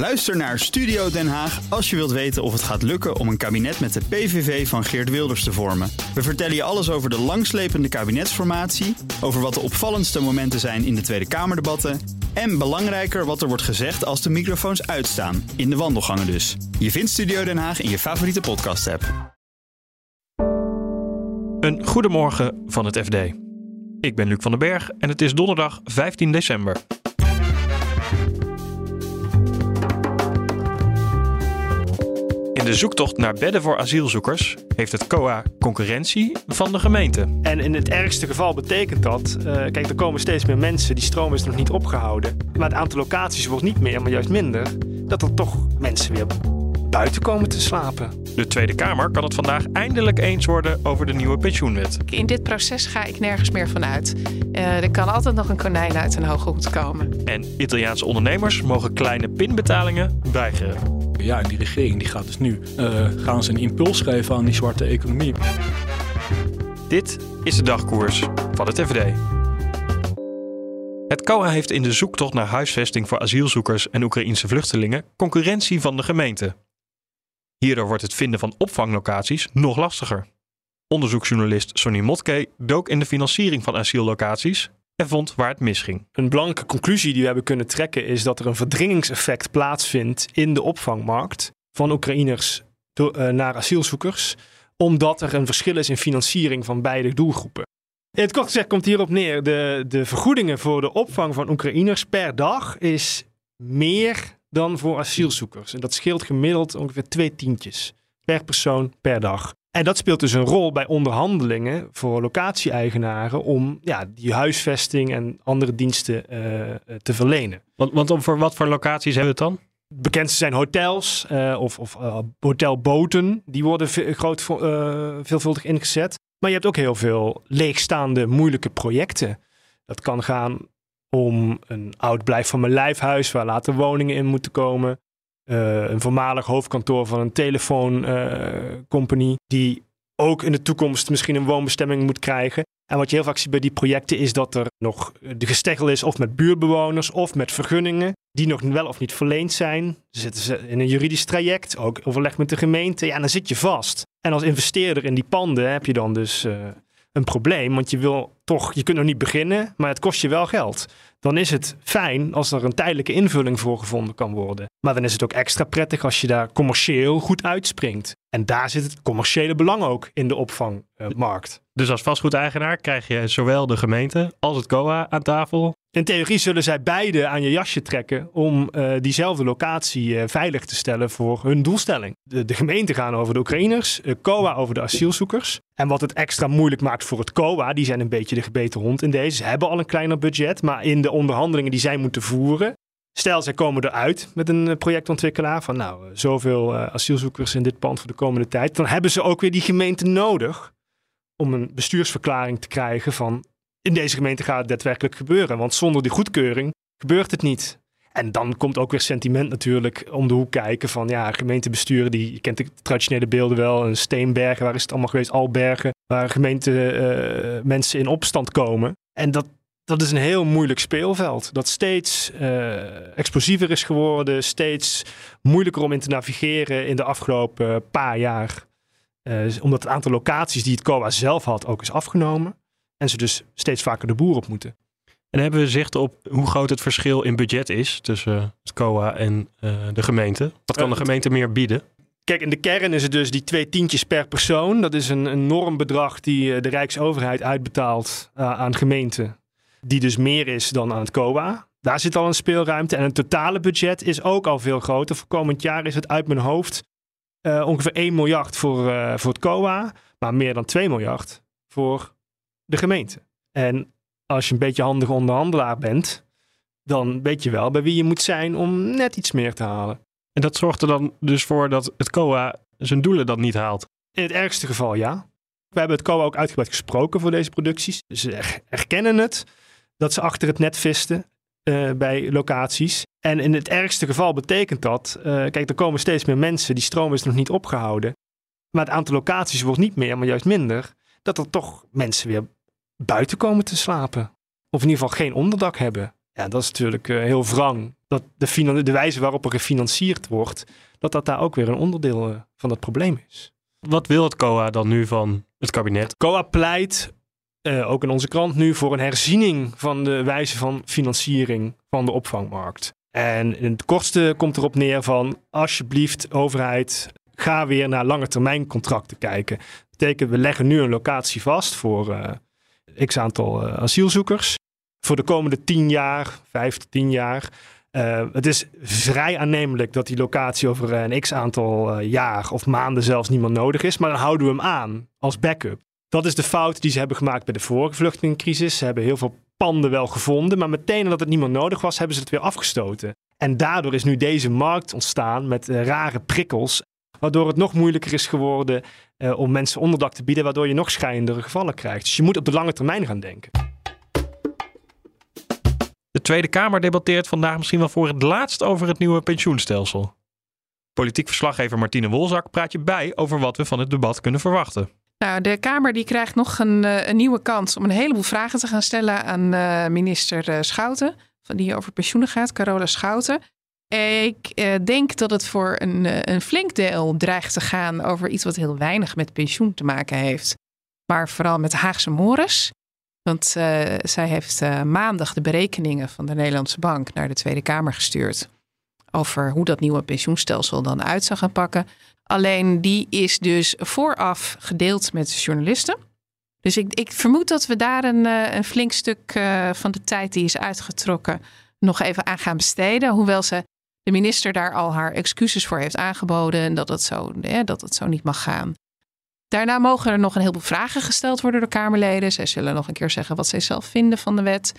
Luister naar Studio Den Haag als je wilt weten of het gaat lukken om een kabinet met de PVV van Geert Wilders te vormen. We vertellen je alles over de langslepende kabinetsformatie, over wat de opvallendste momenten zijn in de Tweede Kamerdebatten en belangrijker wat er wordt gezegd als de microfoons uitstaan, in de wandelgangen dus. Je vindt Studio Den Haag in je favoriete podcast-app. Een goedemorgen van het FD. Ik ben Luc van den Berg en het is donderdag 15 december. De zoektocht naar bedden voor asielzoekers heeft het COA concurrentie van de gemeente. En in het ergste geval betekent dat, uh, kijk, er komen steeds meer mensen, die stroom is nog niet opgehouden. Maar het aantal locaties wordt niet meer, maar juist minder. Dat er toch mensen weer buiten komen te slapen. De Tweede Kamer kan het vandaag eindelijk eens worden over de nieuwe pensioenwet. In dit proces ga ik nergens meer vanuit. Uh, er kan altijd nog een konijn uit een hoge hoed komen. En Italiaanse ondernemers mogen kleine pinbetalingen weigeren. Ja, en die regering die gaat dus nu uh, gaan ze een impuls geven aan die zwarte economie. Dit is de dagkoers van het FD. Het COA heeft in de zoektocht naar huisvesting voor asielzoekers en Oekraïnse vluchtelingen concurrentie van de gemeente. Hierdoor wordt het vinden van opvanglocaties nog lastiger. Onderzoeksjournalist Sonny Motke dook in de financiering van asiellocaties en vond waar het misging. Een belangrijke conclusie die we hebben kunnen trekken is dat er een verdringingseffect plaatsvindt in de opvangmarkt van Oekraïners eh, naar asielzoekers, omdat er een verschil is in financiering van beide doelgroepen. In het kort gezegd komt hierop neer, de, de vergoedingen voor de opvang van Oekraïners per dag is meer dan voor asielzoekers. En dat scheelt gemiddeld ongeveer twee tientjes per persoon per dag. En dat speelt dus een rol bij onderhandelingen voor locatie-eigenaren om ja, die huisvesting en andere diensten uh, te verlenen. Want, want voor wat voor locaties hebben we het dan? Bekendste zijn hotels uh, of, of uh, hotelboten. Die worden groot, veelvuldig ingezet. Maar je hebt ook heel veel leegstaande, moeilijke projecten. Dat kan gaan om een oud blijf van mijn lijfhuis waar later woningen in moeten komen. Uh, een voormalig hoofdkantoor van een telefooncompany, uh, die ook in de toekomst misschien een woonbestemming moet krijgen. En wat je heel vaak ziet bij die projecten is dat er nog de gesteggel is of met buurtbewoners of met vergunningen die nog wel of niet verleend zijn. Zitten ze in een juridisch traject, ook overleg met de gemeente. Ja, dan zit je vast. En als investeerder in die panden heb je dan dus uh, een probleem, want je wil toch, je kunt nog niet beginnen, maar het kost je wel geld dan is het fijn als er een tijdelijke invulling voor gevonden kan worden. Maar dan is het ook extra prettig als je daar commercieel goed uitspringt. En daar zit het commerciële belang ook in de opvangmarkt. Dus als vastgoedeigenaar krijg je zowel de gemeente als het COA aan tafel. In theorie zullen zij beide aan je jasje trekken om uh, diezelfde locatie uh, veilig te stellen voor hun doelstelling. De, de gemeenten gaan over de Oekraïners, uh, COA over de asielzoekers. En wat het extra moeilijk maakt voor het COA, die zijn een beetje de gebeten hond in deze. Ze hebben al een kleiner budget, maar in de onderhandelingen die zij moeten voeren, Stel, zij komen eruit met een projectontwikkelaar van nou, zoveel asielzoekers in dit pand voor de komende tijd. Dan hebben ze ook weer die gemeente nodig om een bestuursverklaring te krijgen van in deze gemeente gaat het daadwerkelijk gebeuren. Want zonder die goedkeuring gebeurt het niet. En dan komt ook weer sentiment natuurlijk om de hoek kijken van ja, gemeentebesturen, die, je kent de traditionele beelden wel, een Steenbergen, waar is het allemaal geweest, Albergen, waar gemeente uh, mensen in opstand komen. En dat, dat is een heel moeilijk speelveld. Dat steeds uh, explosiever is geworden, steeds moeilijker om in te navigeren in de afgelopen paar jaar. Omdat het aantal locaties die het COA zelf had ook is afgenomen. En ze dus steeds vaker de boer op moeten. En hebben we zicht op hoe groot het verschil in budget is tussen het COA en uh, de gemeente? Wat kan de gemeente meer bieden? Kijk, in de kern is het dus die twee tientjes per persoon. Dat is een enorm bedrag die de Rijksoverheid uitbetaalt uh, aan gemeenten. Die dus meer is dan aan het COA. Daar zit al een speelruimte. En het totale budget is ook al veel groter. Voor komend jaar is het uit mijn hoofd uh, ongeveer 1 miljard voor, voor het COA. Maar meer dan 2 miljard voor de gemeente. En als je een beetje handige onderhandelaar bent, dan weet je wel bij wie je moet zijn om net iets meer te halen. En dat zorgt er dan dus voor dat het COA zijn doelen dan niet haalt? In het ergste geval ja. We hebben het COA ook uitgebreid gesproken voor deze producties. Ze erkennen het dat ze achter het net visten uh, bij locaties. En in het ergste geval betekent dat, uh, kijk, er komen steeds meer mensen, die stroom is nog niet opgehouden. Maar het aantal locaties wordt niet meer, maar juist minder. Dat er toch mensen weer buiten komen te slapen. Of in ieder geval geen onderdak hebben. Ja, dat is natuurlijk uh, heel wrang dat de, de wijze waarop er gefinancierd wordt, dat dat daar ook weer een onderdeel uh, van het probleem is. Wat wil het COA dan nu van het kabinet? COA pleit, uh, ook in onze krant nu, voor een herziening van de wijze van financiering van de opvangmarkt. En in het kortste komt erop neer van, alsjeblieft overheid, ga weer naar lange termijn contracten kijken. Dat betekent, we leggen nu een locatie vast voor x aantal asielzoekers. Voor de komende tien jaar, vijf tot tien jaar. Uh, het is vrij aannemelijk dat die locatie over een x aantal jaar of maanden zelfs niet meer nodig is. Maar dan houden we hem aan als backup. Dat is de fout die ze hebben gemaakt bij de vorige vluchtelingencrisis. Ze hebben heel veel panden wel gevonden, maar meteen nadat het niet meer nodig was, hebben ze het weer afgestoten. En daardoor is nu deze markt ontstaan met rare prikkels, waardoor het nog moeilijker is geworden om mensen onderdak te bieden, waardoor je nog schijnendere gevallen krijgt. Dus je moet op de lange termijn gaan denken. De Tweede Kamer debatteert vandaag misschien wel voor het laatst over het nieuwe pensioenstelsel. Politiek verslaggever Martine Wolzak praat je bij over wat we van het debat kunnen verwachten. Nou, de Kamer die krijgt nog een, eh, een nieuwe kans om een heleboel vragen te gaan stellen aan uh, minister Schouten, van die over pensioenen gaat, Carola Schouten. Ik uh, denk dat het voor een, een flink deel dreigt te gaan over iets wat heel weinig met pensioen te maken heeft. Maar vooral met Haagse Mores. Want uh, zij heeft maandag de berekeningen van de Nederlandse Bank naar de Tweede Kamer gestuurd. Over hoe dat nieuwe pensioenstelsel dan uit zou gaan pakken. Alleen die is dus vooraf gedeeld met journalisten. Dus ik, ik vermoed dat we daar een, een flink stuk van de tijd die is uitgetrokken nog even aan gaan besteden. Hoewel ze de minister daar al haar excuses voor heeft aangeboden en dat het zo, dat het zo niet mag gaan. Daarna mogen er nog een heleboel vragen gesteld worden door Kamerleden. Zij zullen nog een keer zeggen wat zij zelf vinden van de wet.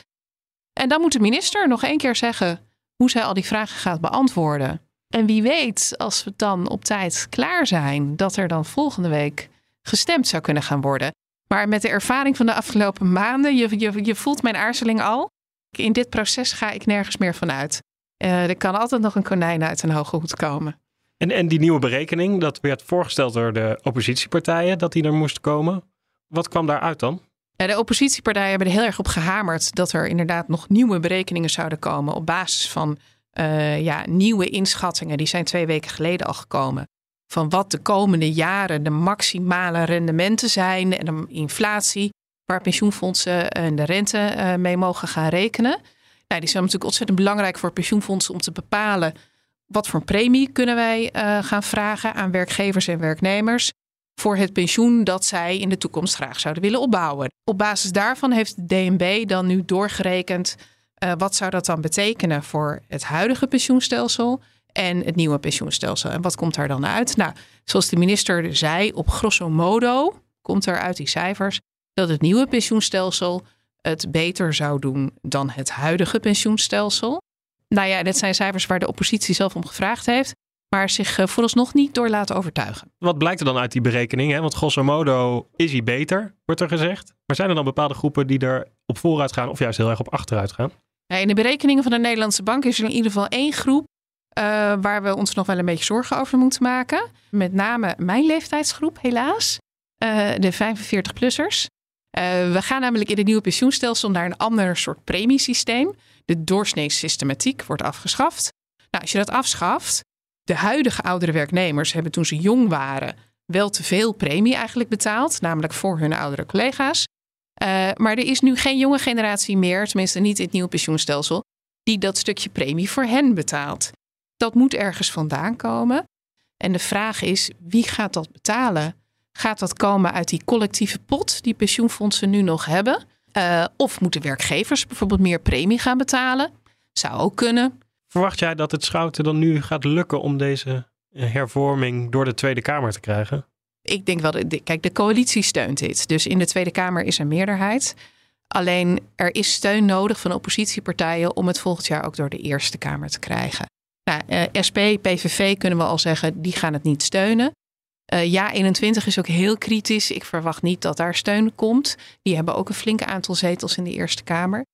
En dan moet de minister nog één keer zeggen hoe zij al die vragen gaat beantwoorden. En wie weet, als we dan op tijd klaar zijn, dat er dan volgende week gestemd zou kunnen gaan worden. Maar met de ervaring van de afgelopen maanden, je, je, je voelt mijn aarzeling al. In dit proces ga ik nergens meer vanuit. Uh, er kan altijd nog een konijn uit een hoge hoed komen. En, en die nieuwe berekening, dat werd voorgesteld door de oppositiepartijen, dat die er moest komen. Wat kwam daaruit dan? De oppositiepartijen hebben er heel erg op gehamerd dat er inderdaad nog nieuwe berekeningen zouden komen op basis van uh, ja, nieuwe inschattingen. Die zijn twee weken geleden al gekomen. Van wat de komende jaren de maximale rendementen zijn en de inflatie, waar pensioenfondsen en de rente uh, mee mogen gaan rekenen. Nou, die zijn natuurlijk ontzettend belangrijk voor pensioenfondsen om te bepalen wat voor premie kunnen wij uh, gaan vragen aan werkgevers en werknemers voor het pensioen dat zij in de toekomst graag zouden willen opbouwen. Op basis daarvan heeft de DNB dan nu doorgerekend uh, wat zou dat dan betekenen voor het huidige pensioenstelsel en het nieuwe pensioenstelsel. En wat komt daar dan uit? Nou, zoals de minister zei, op grosso modo komt er uit die cijfers dat het nieuwe pensioenstelsel het beter zou doen dan het huidige pensioenstelsel. Nou ja, dit zijn cijfers waar de oppositie zelf om gevraagd heeft. Maar zich uh, vooralsnog niet door laten overtuigen. Wat blijkt er dan uit die berekening? Hè? Want grosso modo is hij beter, wordt er gezegd. Maar zijn er dan bepaalde groepen die er op vooruit gaan of juist heel erg op achteruit gaan? In de berekeningen van de Nederlandse Bank is er in ieder geval één groep uh, waar we ons nog wel een beetje zorgen over moeten maken. Met name mijn leeftijdsgroep, helaas. Uh, de 45-plussers. We gaan namelijk in het nieuwe pensioenstelsel naar een ander soort premiesysteem. De doorsneesystematiek wordt afgeschaft. Nou, als je dat afschaft, de huidige oudere werknemers hebben toen ze jong waren wel te veel premie eigenlijk betaald, namelijk voor hun oudere collega's. Uh, maar er is nu geen jonge generatie meer, tenminste niet in het nieuwe pensioenstelsel, die dat stukje premie voor hen betaalt. Dat moet ergens vandaan komen. En de vraag is, wie gaat dat betalen? Gaat dat komen uit die collectieve pot die pensioenfondsen nu nog hebben? Uh, of moeten werkgevers bijvoorbeeld meer premie gaan betalen? Zou ook kunnen. Verwacht jij dat het Schouten dan nu gaat lukken om deze eh, hervorming door de Tweede Kamer te krijgen? Ik denk wel, kijk, de coalitie steunt dit. Dus in de Tweede Kamer is er meerderheid. Alleen er is steun nodig van oppositiepartijen om het volgend jaar ook door de Eerste Kamer te krijgen. Nou, eh, SP, PVV kunnen we al zeggen, die gaan het niet steunen. Uh, ja, 21 is ook heel kritisch. Ik verwacht niet dat daar steun komt. Die hebben ook een flink aantal zetels in de Eerste Kamer.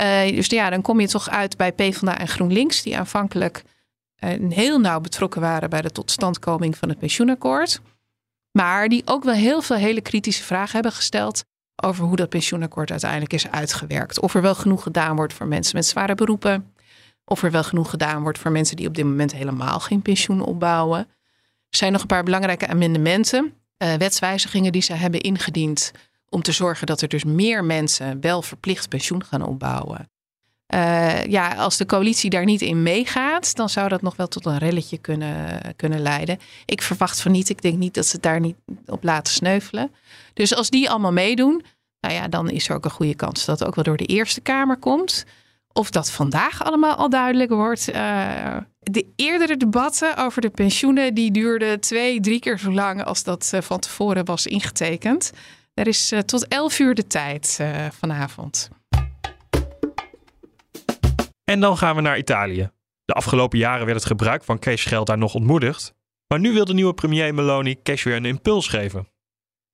Uh, dus ja, dan kom je toch uit bij PvdA en GroenLinks, die aanvankelijk uh, heel nauw betrokken waren bij de totstandkoming van het pensioenakkoord. Maar die ook wel heel veel hele kritische vragen hebben gesteld over hoe dat pensioenakkoord uiteindelijk is uitgewerkt. Of er wel genoeg gedaan wordt voor mensen met zware beroepen. Of er wel genoeg gedaan wordt voor mensen die op dit moment helemaal geen pensioen opbouwen. Zijn nog een paar belangrijke amendementen, uh, wetswijzigingen die ze hebben ingediend om te zorgen dat er dus meer mensen wel verplicht pensioen gaan opbouwen. Uh, ja, als de coalitie daar niet in meegaat, dan zou dat nog wel tot een relletje kunnen, kunnen leiden. Ik verwacht van niet. Ik denk niet dat ze daar niet op laten sneuvelen. Dus als die allemaal meedoen, nou ja, dan is er ook een goede kans dat het ook wel door de Eerste Kamer komt. Of dat vandaag allemaal al duidelijk wordt. Uh, de eerdere debatten over de pensioenen, die duurden twee, drie keer zo lang als dat uh, van tevoren was ingetekend. Er is uh, tot elf uur de tijd vanavond. En dan gaan we naar Italië. De afgelopen jaren werd het gebruik van cashgeld daar nog ontmoedigd. Maar nu wil de nieuwe premier Meloni cash weer een impuls geven.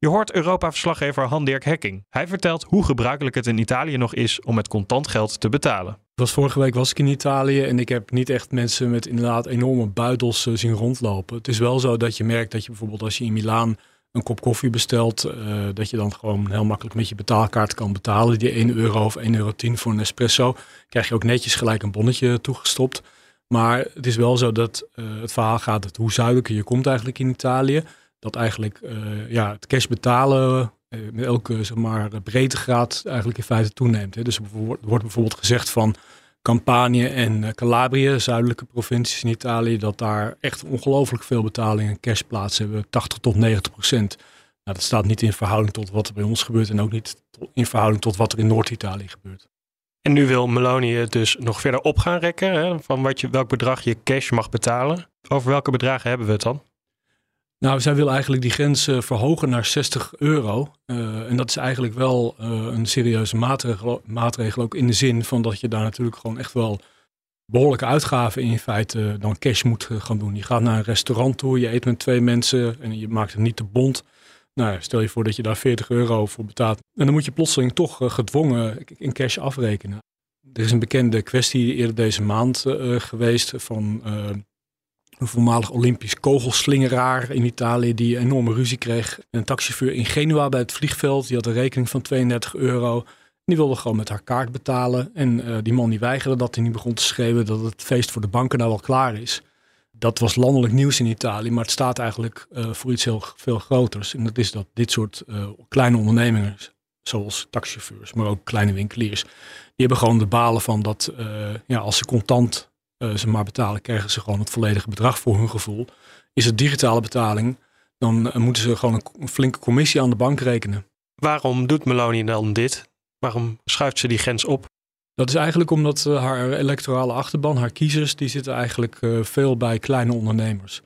Je hoort Europa-verslaggever Han-Dirk Hekking. Hij vertelt hoe gebruikelijk het in Italië nog is om met contant geld te betalen. Was vorige week was ik in Italië en ik heb niet echt mensen met inderdaad enorme buidels uh, zien rondlopen. Het is wel zo dat je merkt dat je bijvoorbeeld als je in Milaan een kop koffie bestelt, uh, dat je dan gewoon heel makkelijk met je betaalkaart kan betalen. Die 1 euro of 1,10 euro voor een espresso, krijg je ook netjes gelijk een bonnetje toegestopt. Maar het is wel zo dat uh, het verhaal gaat dat hoe zuidelijker je komt eigenlijk in Italië, dat eigenlijk uh, ja, het cash betalen met elke zeg maar, breedtegraad eigenlijk in feite toeneemt. Hè. Dus er wordt bijvoorbeeld gezegd van Campanië en Calabrië, zuidelijke provincies in Italië, dat daar echt ongelooflijk veel betalingen cash plaats hebben, 80 tot 90 procent. Nou, dat staat niet in verhouding tot wat er bij ons gebeurt en ook niet in verhouding tot wat er in Noord-Italië gebeurt. En nu wil Meloni dus nog verder op gaan rekken, hè, van wat je, welk bedrag je cash mag betalen. Over welke bedragen hebben we het dan? Nou, zij wil eigenlijk die grens uh, verhogen naar 60 euro. Uh, en dat is eigenlijk wel uh, een serieuze maatregel, maatregel, ook in de zin van dat je daar natuurlijk gewoon echt wel behoorlijke uitgaven in feite dan cash moet gaan doen. Je gaat naar een restaurant toe, je eet met twee mensen en je maakt het niet te bond. Nou, stel je voor dat je daar 40 euro voor betaalt. En dan moet je plotseling toch gedwongen in cash afrekenen. Er is een bekende kwestie eerder deze maand geweest van een voormalig Olympisch kogelslingeraar in Italië die enorme ruzie kreeg. Een taxichauffeur in Genua bij het vliegveld, die had een rekening van 32 euro. Die wilde gewoon met haar kaart betalen. En uh, die man die weigerde dat en die begon te schreeuwen dat het feest voor de banken nou wel klaar is. Dat was landelijk nieuws in Italië, maar het staat eigenlijk uh, voor iets heel veel groters. En dat is dat dit soort uh, kleine ondernemingen, zoals taxichauffeurs, maar ook kleine winkeliers, die hebben gewoon de balen van dat ja, als ze contant uh, ze maar betalen, krijgen ze gewoon het volledige bedrag voor hun gevoel. Is het digitale betaling, dan uh, moeten ze gewoon een, flinke commissie aan de bank rekenen. Waarom doet Meloni dan dit? Waarom schuift ze die grens op? Dat is eigenlijk omdat uh, haar electorale achterban, haar kiezers, die zitten eigenlijk veel bij kleine ondernemers.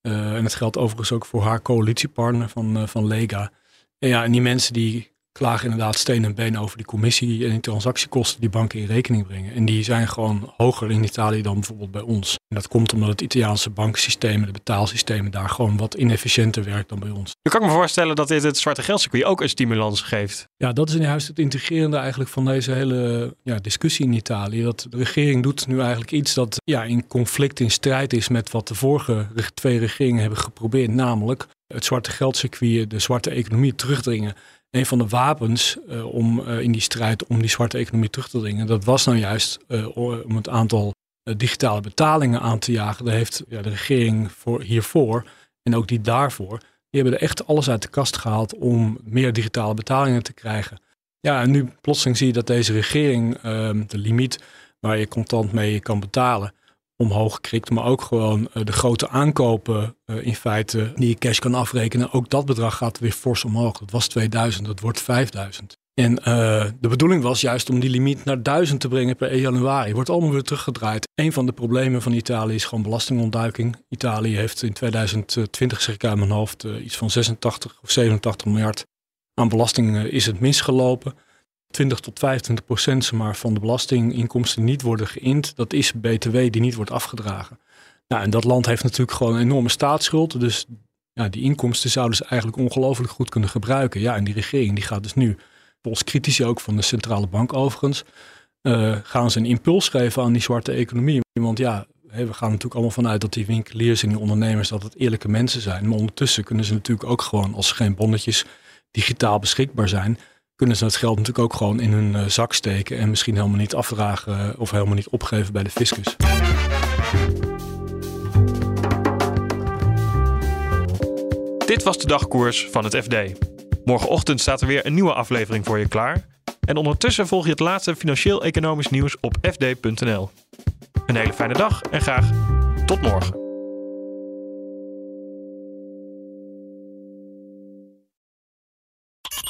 en dat geldt overigens ook voor haar coalitiepartner van, van Lega. En ja, en die mensen die klagen inderdaad steen en been over die commissie en die transactiekosten die banken in rekening brengen. En die zijn gewoon hoger in Italië dan bijvoorbeeld bij ons. En dat komt omdat het Italiaanse bankensysteem, de betaalsystemen daar gewoon wat inefficiënter werkt dan bij ons. Nu kan ik me voorstellen dat dit het zwarte geldcircuit ook een stimulans geeft. Ja, dat is juist het integrerende eigenlijk van deze hele ja, discussie in Italië. Dat de regering doet nu eigenlijk iets dat ja, in conflict, in strijd is met wat de vorige twee regeringen hebben geprobeerd. Namelijk het zwarte geldcircuit, de zwarte economie terugdringen een van de wapens uh, om uh, in die strijd om die zwarte economie terug te dringen, dat was nou juist uh, om het aantal digitale betalingen aan te jagen. Daar heeft ja, de regering voor, hiervoor en ook die daarvoor, die hebben er echt alles uit de kast gehaald om meer digitale betalingen te krijgen. Ja, en nu plotseling zie je dat deze regering ehm, de limiet waar je contant mee kan betalen, omhoog krikt. Maar ook gewoon uh, de grote aankopen uh, in feite die je cash kan afrekenen. Ook dat bedrag gaat weer fors omhoog. Dat was 2000, dat wordt 5000. En uh, de bedoeling was juist om die limiet naar 1000 te brengen per 1 januari. Wordt allemaal weer teruggedraaid. Een van de problemen van Italië is gewoon belastingontduiking. Italië heeft in 2020, zeg ik uit mijn hoofd, iets van 86 of 87 miljard aan belasting is het misgelopen. 20 tot 25 procent maar, van de belastinginkomsten niet worden geïnd. Dat is BTW die niet wordt afgedragen. Nou, en dat land heeft natuurlijk gewoon een enorme staatsschuld. Dus ja, die inkomsten zouden ze eigenlijk ongelooflijk goed kunnen gebruiken. Ja, en die regering die gaat dus nu, volgens critici ook van de centrale bank overigens, uh, gaan ze een impuls geven aan die zwarte economie. Want ja, we gaan natuurlijk allemaal vanuit dat die winkeliers en die ondernemers dat het eerlijke mensen zijn. Maar ondertussen kunnen ze natuurlijk ook gewoon, als geen bonnetjes digitaal beschikbaar zijn, kunnen ze dat geld natuurlijk ook gewoon in hun eh, zak steken en misschien helemaal niet afdragen of helemaal niet opgeven bij de fiscus. Dit was de dagkoers van het FD. Morgenochtend staat er weer een nieuwe aflevering voor je klaar. En ondertussen volg je het laatste financieel-economisch nieuws op fd.nl. Een hele fijne dag en graag tot morgen.